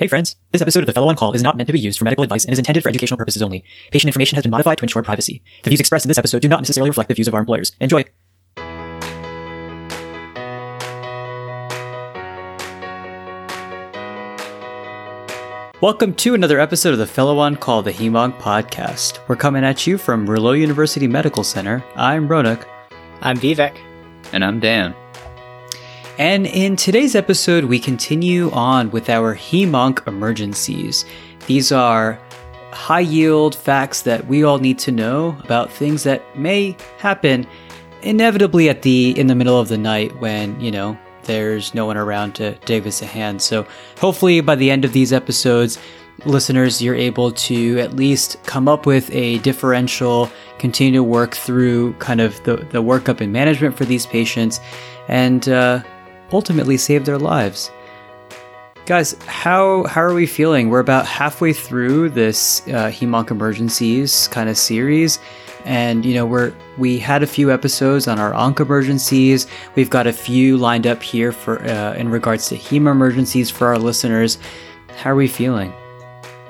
Hey friends, this episode of the Fellow on Call is not meant to be used for medical advice and is intended for educational purposes only. Patient information has been modified to ensure privacy. The views expressed in this episode do not necessarily reflect the views of our employers. Enjoy! Welcome to another episode of the Fellow on Call, the HEMONC podcast. We're coming at you from Rouleau University Medical Center. I'm Ronak. I'm Vivek. And I'm Dan. And in today's episode, we continue on with our HEMONC emergencies. These are high yield facts that we all need to know about things that may happen inevitably at the in the middle of the night when, you know, there's no one around to give us a hand. So hopefully by the end of these episodes, listeners, you're able to at least come up with a differential, continue to work through kind of the, the workup and management for these patients, and uh, ultimately save their lives. Guys, how how are we feeling? We're about halfway through this uh, emergencies kind of series, and you know we're we had a few episodes on our onc emergencies. We've got a few lined up here for uh, in regards to heme emergencies for our listeners. How are we feeling?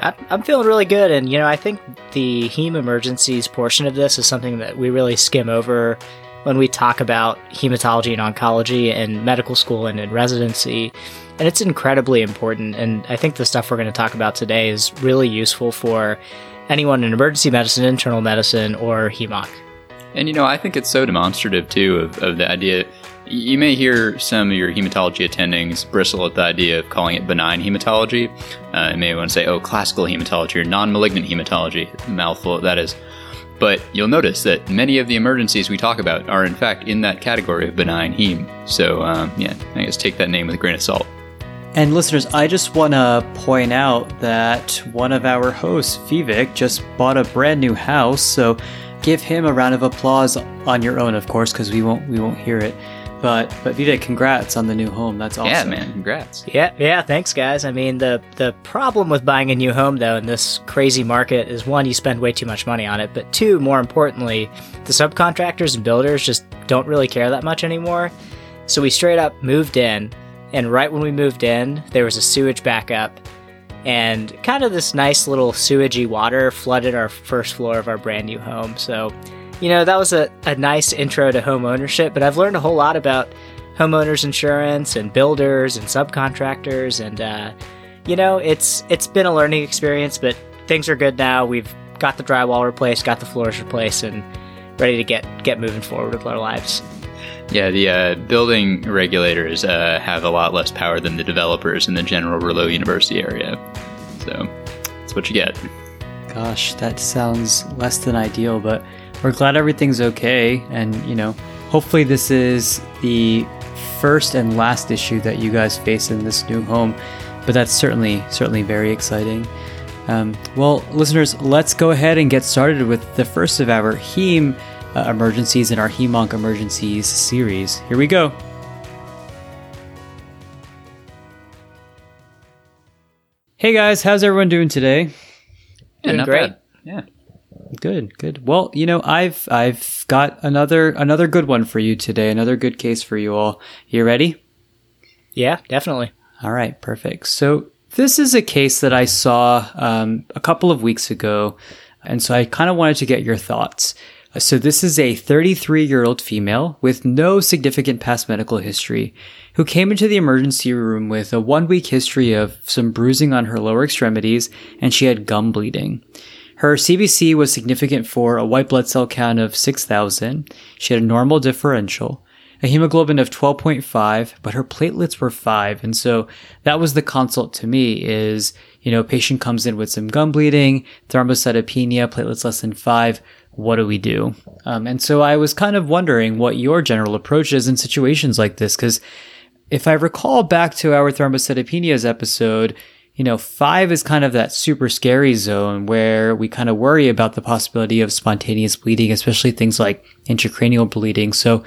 I'm feeling really good, and you know I think the heme emergencies portion of this is something that we really skim over when we talk about hematology and oncology in medical school and in residency. And it's incredibly important. And I think the stuff we're going to talk about today is really useful for anyone in emergency medicine, internal medicine, or HEMONC. And you know, I think it's so demonstrative too of, of the idea. You may hear some of your hematology attendings bristle at the idea of calling it benign hematology. Uh, you may want to say, oh, classical hematology or non malignant hematology. Mouthful that is. But you'll notice that many of the emergencies we talk about are, in fact, in that category of benign heme. So, um, yeah, I guess take that name with a grain of salt. And listeners, I just want to point out that one of our hosts, Vivek, just bought a brand new house. So give him a round of applause on your own, of course, because we won't we won't hear it. But but Vivek, congrats on the new home. That's awesome. Yeah, man, congrats. Yeah, yeah, thanks, guys. I mean, the the problem with buying a new home though in this crazy market is one, you spend way too much money on it, but two, more importantly, the subcontractors and builders just don't really care that much anymore. So we straight up moved in, and right when we moved in, there was a sewage backup, and kind of this nice little sewagey water flooded our first floor of our brand new home. So you know, that was a, a nice intro to home ownership, but I've learned a whole lot about homeowners insurance and builders and subcontractors and uh, you know, it's it's been a learning experience, but things are good now. We've got the drywall replaced, got the floors replaced and ready to get get moving forward with our lives. Yeah, the uh, building regulators uh, have a lot less power than the developers in the general Rouleau University area. So that's what you get. Gosh, that sounds less than ideal, but we're glad everything's okay. And, you know, hopefully this is the first and last issue that you guys face in this new home. But that's certainly, certainly very exciting. Um, well, listeners, let's go ahead and get started with the first of our heme uh, emergencies in our HEMONC emergencies series. Here we go. Hey guys, how's everyone doing today? Doing yeah, great. Bad. Yeah. Good, good. Well, you know, I've I've got another another good one for you today. Another good case for you all. You ready? Yeah, definitely. All right, perfect. So this is a case that I saw um, a couple of weeks ago, and so I kind of wanted to get your thoughts. So this is a 33 year old female with no significant past medical history who came into the emergency room with a one week history of some bruising on her lower extremities and she had gum bleeding. Her CBC was significant for a white blood cell count of 6,000. She had a normal differential, a hemoglobin of 12.5, but her platelets were 5. And so that was the consult to me is, you know, patient comes in with some gum bleeding, thrombocytopenia, platelets less than 5. What do we do? Um, and so I was kind of wondering what your general approach is in situations like this, because if I recall back to our thrombocytopenias episode, you know, five is kind of that super scary zone where we kind of worry about the possibility of spontaneous bleeding, especially things like intracranial bleeding. So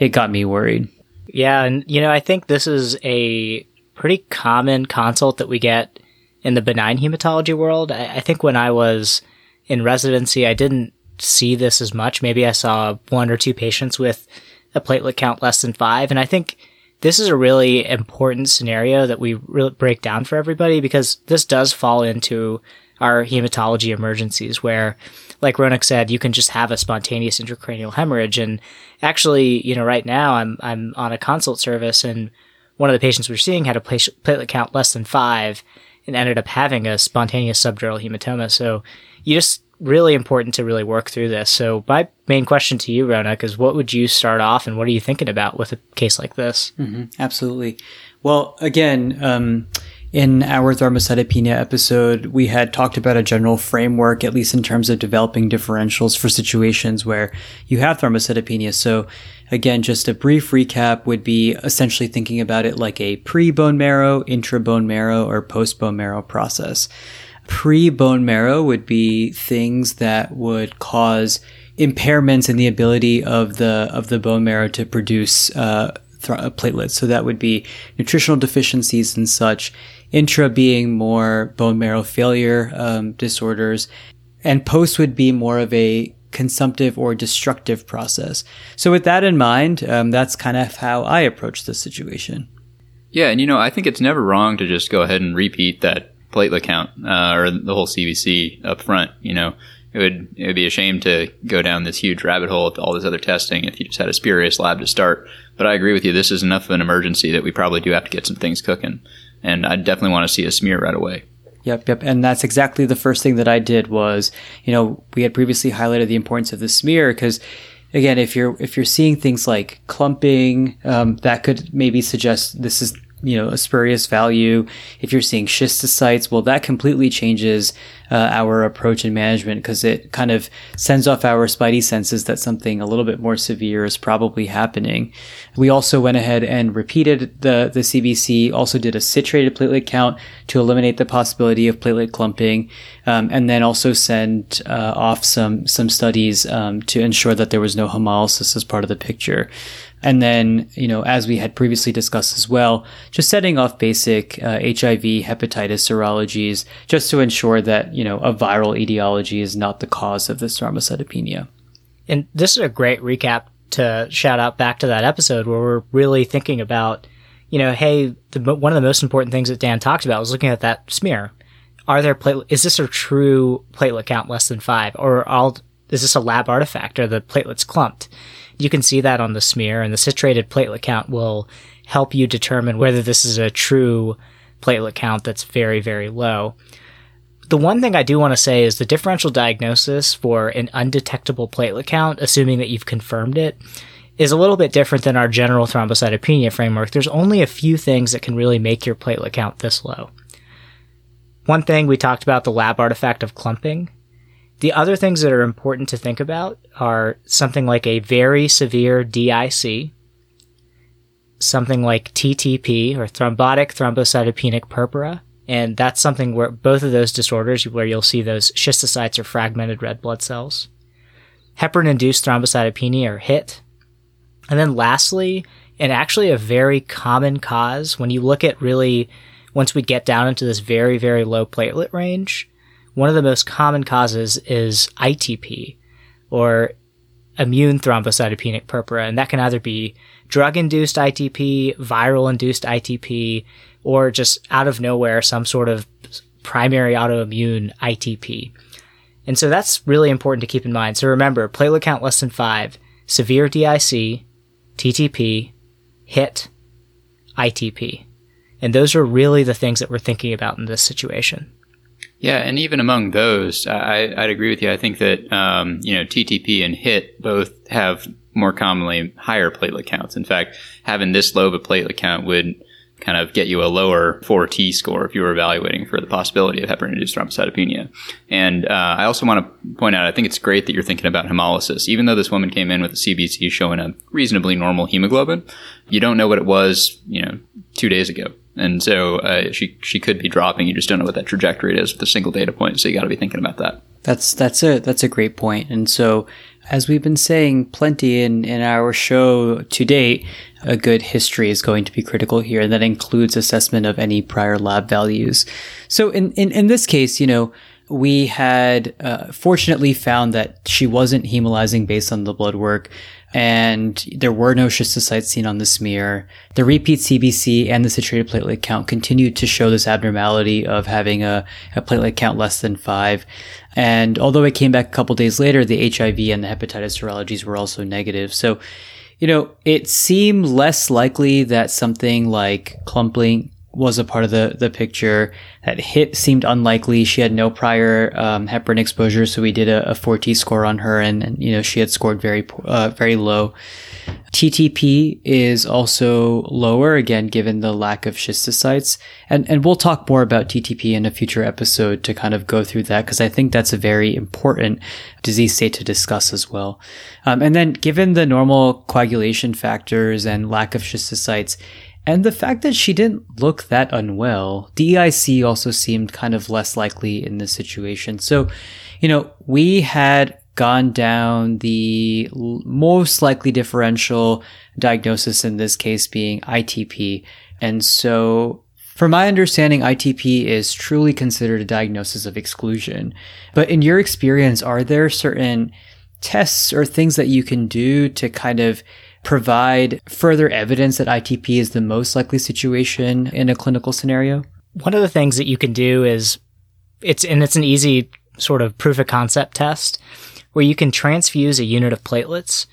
it got me worried. Yeah. And, you know, I think this is a pretty common consult that we get in the benign hematology world. I, I think when I was in residency, I didn't see this as much. Maybe I saw one or two patients with a platelet count less than five. And I think this is a really important scenario that we really break down for everybody because this does fall into our hematology emergencies where like Ronak said, you can just have a spontaneous intracranial hemorrhage. And actually, you know, right now I'm, I'm on a consult service and one of the patients we're seeing had a platelet count less than five and ended up having a spontaneous subdural hematoma. So you just really important to really work through this. So my main question to you, Ronak, is what would you start off and what are you thinking about with a case like this? Mm-hmm, absolutely. Well, again, um, in our thrombocytopenia episode, we had talked about a general framework, at least in terms of developing differentials for situations where you have thrombocytopenia. So again, just a brief recap would be essentially thinking about it like a pre-bone marrow, intra-bone marrow, or post-bone marrow process pre bone marrow would be things that would cause impairments in the ability of the of the bone marrow to produce uh, th- platelets. So that would be nutritional deficiencies and such. Intra being more bone marrow failure um, disorders, and post would be more of a consumptive or destructive process. So with that in mind, um, that's kind of how I approach this situation. Yeah, and you know, I think it's never wrong to just go ahead and repeat that platelet count uh, or the whole CBC up front. You know, it would it would be a shame to go down this huge rabbit hole with all this other testing if you just had a spurious lab to start. But I agree with you. This is enough of an emergency that we probably do have to get some things cooking, and I definitely want to see a smear right away. Yep, yep. And that's exactly the first thing that I did was, you know, we had previously highlighted the importance of the smear because again, if you're if you're seeing things like clumping, um, that could maybe suggest this is you know a spurious value. If you're seeing schistocytes well that completely changes uh, our approach and management because it kind of sends off our spidey senses that something a little bit more severe is probably happening. We also went ahead and repeated the the cbc also did a citrated platelet count to eliminate the possibility of platelet clumping um, and then also sent uh, off some some studies um, to ensure that there was no hemolysis as part of the picture and then, you know, as we had previously discussed as well, just setting off basic uh, HIV, hepatitis serologies, just to ensure that, you know, a viral etiology is not the cause of this thrombocytopenia. And this is a great recap to shout out back to that episode where we're really thinking about, you know, hey, the, one of the most important things that Dan talked about was looking at that smear. Are there platelet? Is this a true platelet count less than five, or all, is this a lab artifact? Are the platelets clumped? You can see that on the smear, and the citrated platelet count will help you determine whether this is a true platelet count that's very, very low. The one thing I do want to say is the differential diagnosis for an undetectable platelet count, assuming that you've confirmed it, is a little bit different than our general thrombocytopenia framework. There's only a few things that can really make your platelet count this low. One thing we talked about the lab artifact of clumping. The other things that are important to think about are something like a very severe DIC, something like TTP or thrombotic thrombocytopenic purpura, and that's something where both of those disorders where you'll see those schistocytes or fragmented red blood cells. Heparin induced thrombocytopenia or HIT. And then lastly, and actually a very common cause when you look at really once we get down into this very, very low platelet range, one of the most common causes is ITP or immune thrombocytopenic purpura, and that can either be drug induced ITP, viral induced ITP, or just out of nowhere some sort of primary autoimmune ITP. And so that's really important to keep in mind. So remember, platelet count less than five, severe DIC, TTP, HIT, ITP. And those are really the things that we're thinking about in this situation. Yeah, and even among those, I, would agree with you. I think that um, you know TTP and HIT both have more commonly higher platelet counts. In fact, having this low of a platelet count would kind of get you a lower 4T score if you were evaluating for the possibility of heparin-induced thrombocytopenia. And uh, I also want to point out, I think it's great that you're thinking about hemolysis. Even though this woman came in with a CBC showing a reasonably normal hemoglobin, you don't know what it was, you know, two days ago. And so uh, she she could be dropping. You just don't know what that trajectory is with a single data point. So you got to be thinking about that. That's that's a that's a great point. And so as we've been saying plenty in in our show to date, a good history is going to be critical here, and that includes assessment of any prior lab values. So in in, in this case, you know. We had uh, fortunately found that she wasn't hemolyzing based on the blood work and there were no schistocytes seen on the smear. The repeat CBC and the citrated platelet count continued to show this abnormality of having a, a platelet count less than five. And although it came back a couple days later, the HIV and the hepatitis serologies were also negative. So, you know, it seemed less likely that something like clumping was a part of the, the picture. That hit seemed unlikely. She had no prior um, heparin exposure, so we did a, a 4T score on her, and, and you know she had scored very uh, very low. TTP is also lower again, given the lack of schistocytes, and and we'll talk more about TTP in a future episode to kind of go through that because I think that's a very important disease state to discuss as well. Um, and then, given the normal coagulation factors and lack of schistocytes, and the fact that she didn't look that unwell, DIC also seemed kind of less likely in this situation. So, you know, we had gone down the most likely differential diagnosis in this case being ITP. And so from my understanding, ITP is truly considered a diagnosis of exclusion. But in your experience, are there certain tests or things that you can do to kind of provide further evidence that ITP is the most likely situation in a clinical scenario? One of the things that you can do is it's and it's an easy sort of proof of concept test where you can transfuse a unit of platelets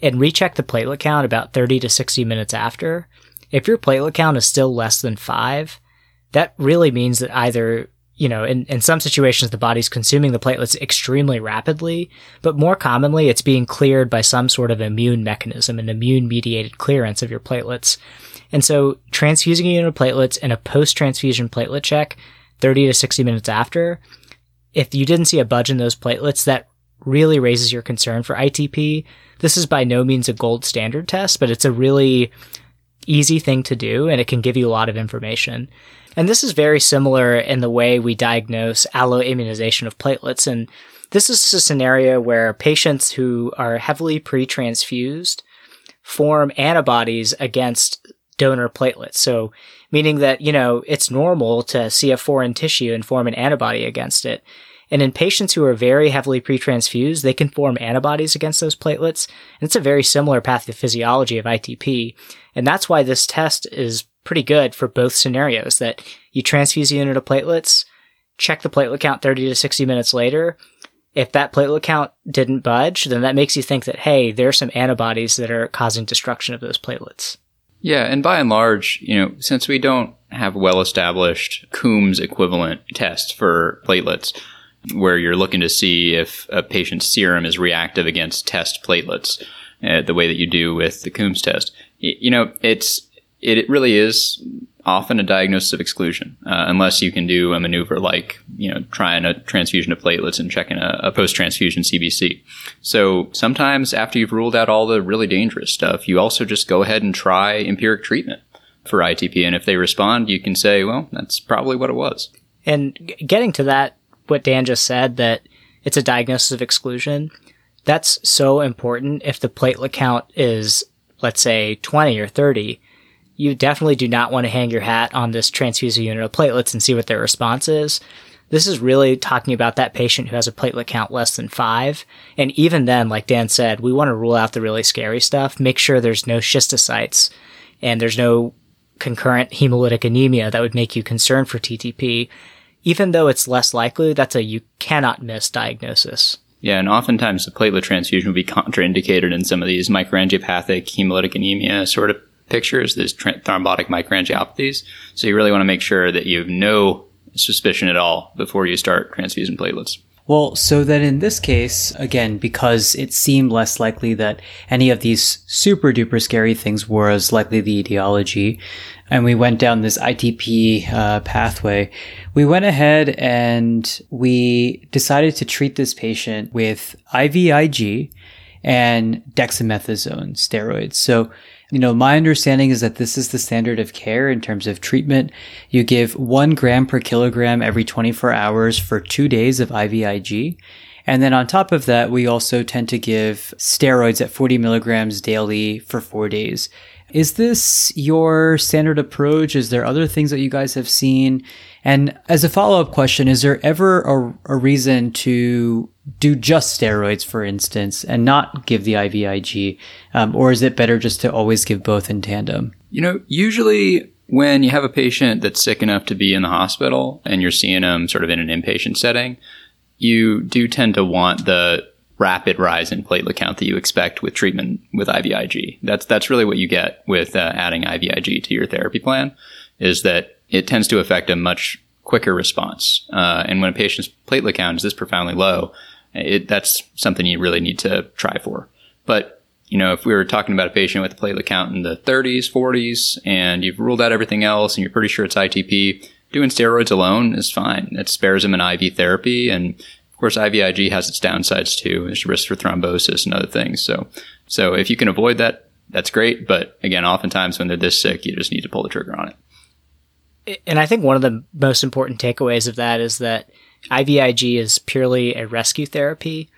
and recheck the platelet count about 30 to 60 minutes after. If your platelet count is still less than 5, that really means that either you know, in, in some situations, the body's consuming the platelets extremely rapidly, but more commonly, it's being cleared by some sort of immune mechanism, an immune mediated clearance of your platelets. And so transfusing a unit of platelets in a post transfusion platelet check 30 to 60 minutes after, if you didn't see a budge in those platelets, that really raises your concern for ITP. This is by no means a gold standard test, but it's a really easy thing to do and it can give you a lot of information. And this is very similar in the way we diagnose alloimmunization of platelets. And this is a scenario where patients who are heavily pre-transfused form antibodies against donor platelets. So meaning that, you know, it's normal to see a foreign tissue and form an antibody against it. And in patients who are very heavily pre-transfused, they can form antibodies against those platelets. And it's a very similar pathophysiology of ITP. And that's why this test is pretty good for both scenarios that you transfuse a unit of platelets, check the platelet count 30 to 60 minutes later. If that platelet count didn't budge, then that makes you think that, hey, there are some antibodies that are causing destruction of those platelets. Yeah, and by and large, you know, since we don't have well established Coombs equivalent tests for platelets, where you're looking to see if a patient's serum is reactive against test platelets, uh, the way that you do with the Coombs test. you know, it's it really is often a diagnosis of exclusion, uh, unless you can do a maneuver like you know trying a transfusion of platelets and checking a, a post-transfusion CBC. So sometimes after you've ruled out all the really dangerous stuff, you also just go ahead and try empiric treatment for ITP, and if they respond, you can say, well, that's probably what it was. And getting to that, what Dan just said, that it's a diagnosis of exclusion. That's so important. If the platelet count is, let's say, 20 or 30, you definitely do not want to hang your hat on this transfuser unit of platelets and see what their response is. This is really talking about that patient who has a platelet count less than five. And even then, like Dan said, we want to rule out the really scary stuff, make sure there's no schistocytes and there's no concurrent hemolytic anemia that would make you concerned for TTP. Even though it's less likely, that's a you cannot miss diagnosis. Yeah, and oftentimes the platelet transfusion would be contraindicated in some of these microangiopathic hemolytic anemia sort of pictures, these thrombotic microangiopathies. So you really want to make sure that you have no suspicion at all before you start transfusing platelets. Well, so then in this case, again, because it seemed less likely that any of these super duper scary things were as likely the etiology, and we went down this ITP uh, pathway, we went ahead and we decided to treat this patient with IVIG and dexamethasone steroids. So you know, my understanding is that this is the standard of care in terms of treatment. You give one gram per kilogram every 24 hours for two days of IVIG. And then on top of that, we also tend to give steroids at 40 milligrams daily for four days. Is this your standard approach? Is there other things that you guys have seen? And as a follow up question, is there ever a, a reason to do just steroids, for instance, and not give the IVIG? Um, or is it better just to always give both in tandem? You know, usually when you have a patient that's sick enough to be in the hospital and you're seeing them sort of in an inpatient setting, you do tend to want the rapid rise in platelet count that you expect with treatment with IVIG. That's that's really what you get with uh, adding IVIG to your therapy plan, is that it tends to affect a much quicker response. Uh, and when a patient's platelet count is this profoundly low, it, that's something you really need to try for. But you know, if we were talking about a patient with a platelet count in the 30s, 40s, and you've ruled out everything else and you're pretty sure it's ITP, doing steroids alone is fine. It spares them an IV therapy. And of course, IVIG has its downsides too. There's risk for thrombosis and other things. So, so if you can avoid that, that's great. But again, oftentimes when they're this sick, you just need to pull the trigger on it. And I think one of the most important takeaways of that is that IVIG is purely a rescue therapy.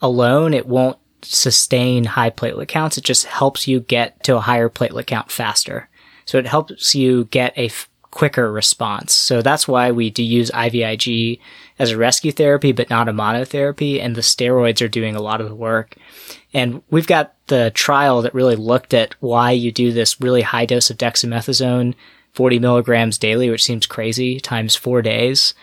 Alone, it won't sustain high platelet counts. It just helps you get to a higher platelet count faster. So it helps you get a f- quicker response. So that's why we do use IVIG as a rescue therapy, but not a monotherapy. And the steroids are doing a lot of the work. And we've got the trial that really looked at why you do this really high dose of dexamethasone, 40 milligrams daily, which seems crazy, times four days,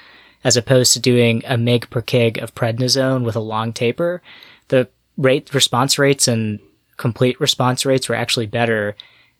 as opposed to doing a meg per kg of prednisone with a long taper. The rate response rates and complete response rates were actually better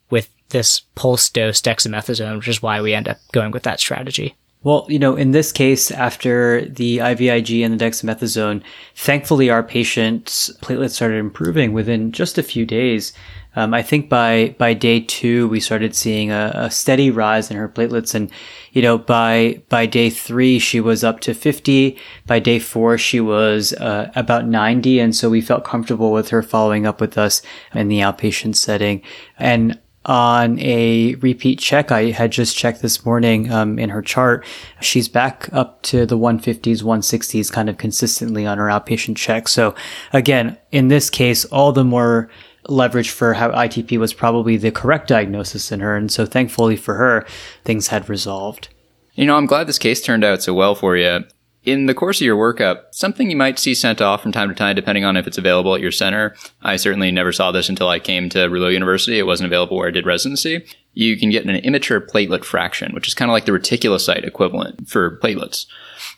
with this pulse dose dexamethasone, which is why we end up going with that strategy. Well, you know, in this case, after the IVIG and the dexamethasone, thankfully our patient's platelets started improving within just a few days. Um, I think by by day two we started seeing a, a, steady rise in her platelets, and you know by by day three she was up to 50. By day four she was uh, about 90, and so we felt comfortable with her following up with us in the outpatient setting. And on a repeat check, I had just checked this morning um, in her chart. She's back up to the 150s, 160s, kind of consistently on her outpatient check. So again, in this case, all the more leverage for how ITP was probably the correct diagnosis in her. And so thankfully for her, things had resolved. You know, I'm glad this case turned out so well for you. In the course of your workup, something you might see sent off from time to time, depending on if it's available at your center. I certainly never saw this until I came to Rouleau University. It wasn't available where I did residency. You can get an immature platelet fraction, which is kind of like the reticulocyte equivalent for platelets.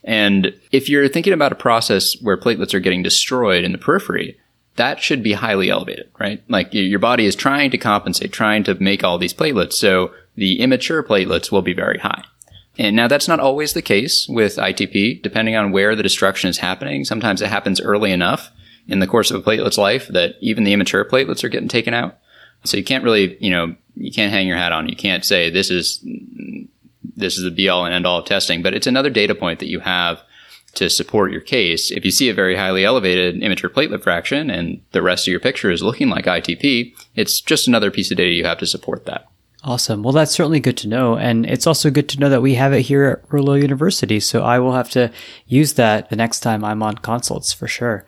And if you're thinking about a process where platelets are getting destroyed in the periphery, that should be highly elevated, right? Like your body is trying to compensate, trying to make all these platelets. So the immature platelets will be very high. And now that's not always the case with ITP, depending on where the destruction is happening. Sometimes it happens early enough in the course of a platelet's life that even the immature platelets are getting taken out. So you can't really, you know, you can't hang your hat on. You can't say this is, this is the be all and end all of testing, but it's another data point that you have to support your case. If you see a very highly elevated immature platelet fraction and the rest of your picture is looking like ITP, it's just another piece of data you have to support that. Awesome. Well, that's certainly good to know. And it's also good to know that we have it here at Rouleau University. So I will have to use that the next time I'm on consults for sure.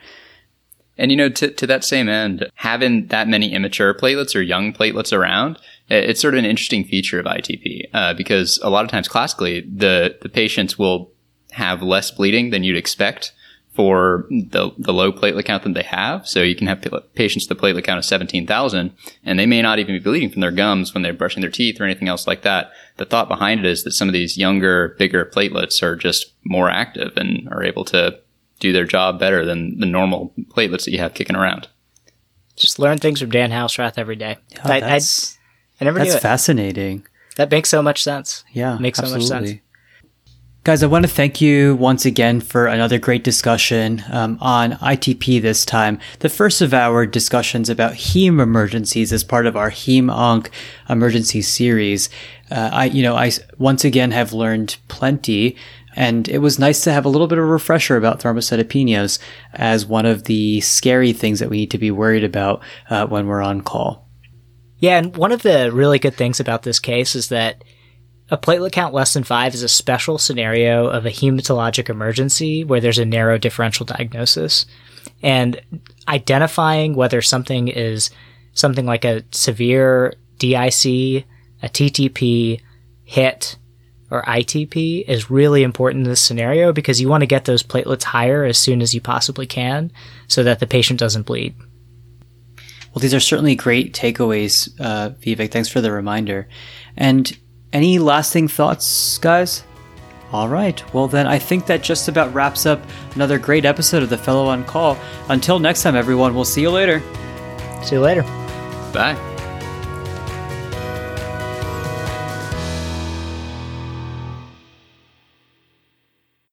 And you know, to, to that same end, having that many immature platelets or young platelets around, it's sort of an interesting feature of ITP uh, because a lot of times classically, the, the patients will have less bleeding than you'd expect for the, the low platelet count that they have. So you can have patients with a platelet count of 17,000 and they may not even be bleeding from their gums when they're brushing their teeth or anything else like that. The thought behind it is that some of these younger, bigger platelets are just more active and are able to do their job better than the normal platelets that you have kicking around. Just learn things from Dan Houserath every day. Oh, I, I, I, never that's fascinating. That makes so much sense. Yeah, makes absolutely. so much sense. Guys, I want to thank you once again for another great discussion um, on ITP this time. The first of our discussions about heme emergencies as part of our heme onc emergency series. Uh, I, you know, I once again have learned plenty and it was nice to have a little bit of a refresher about thrombocytopenias as one of the scary things that we need to be worried about uh, when we're on call. Yeah, and one of the really good things about this case is that a platelet count less than five is a special scenario of a hematologic emergency where there's a narrow differential diagnosis. And identifying whether something is something like a severe DIC, a TTP, HIT, or ITP is really important in this scenario because you want to get those platelets higher as soon as you possibly can so that the patient doesn't bleed. Well, these are certainly great takeaways, uh, Vivek. Thanks for the reminder. And any lasting thoughts, guys? All right. Well, then I think that just about wraps up another great episode of the Fellow on Call. Until next time, everyone, we'll see you later. See you later. Bye.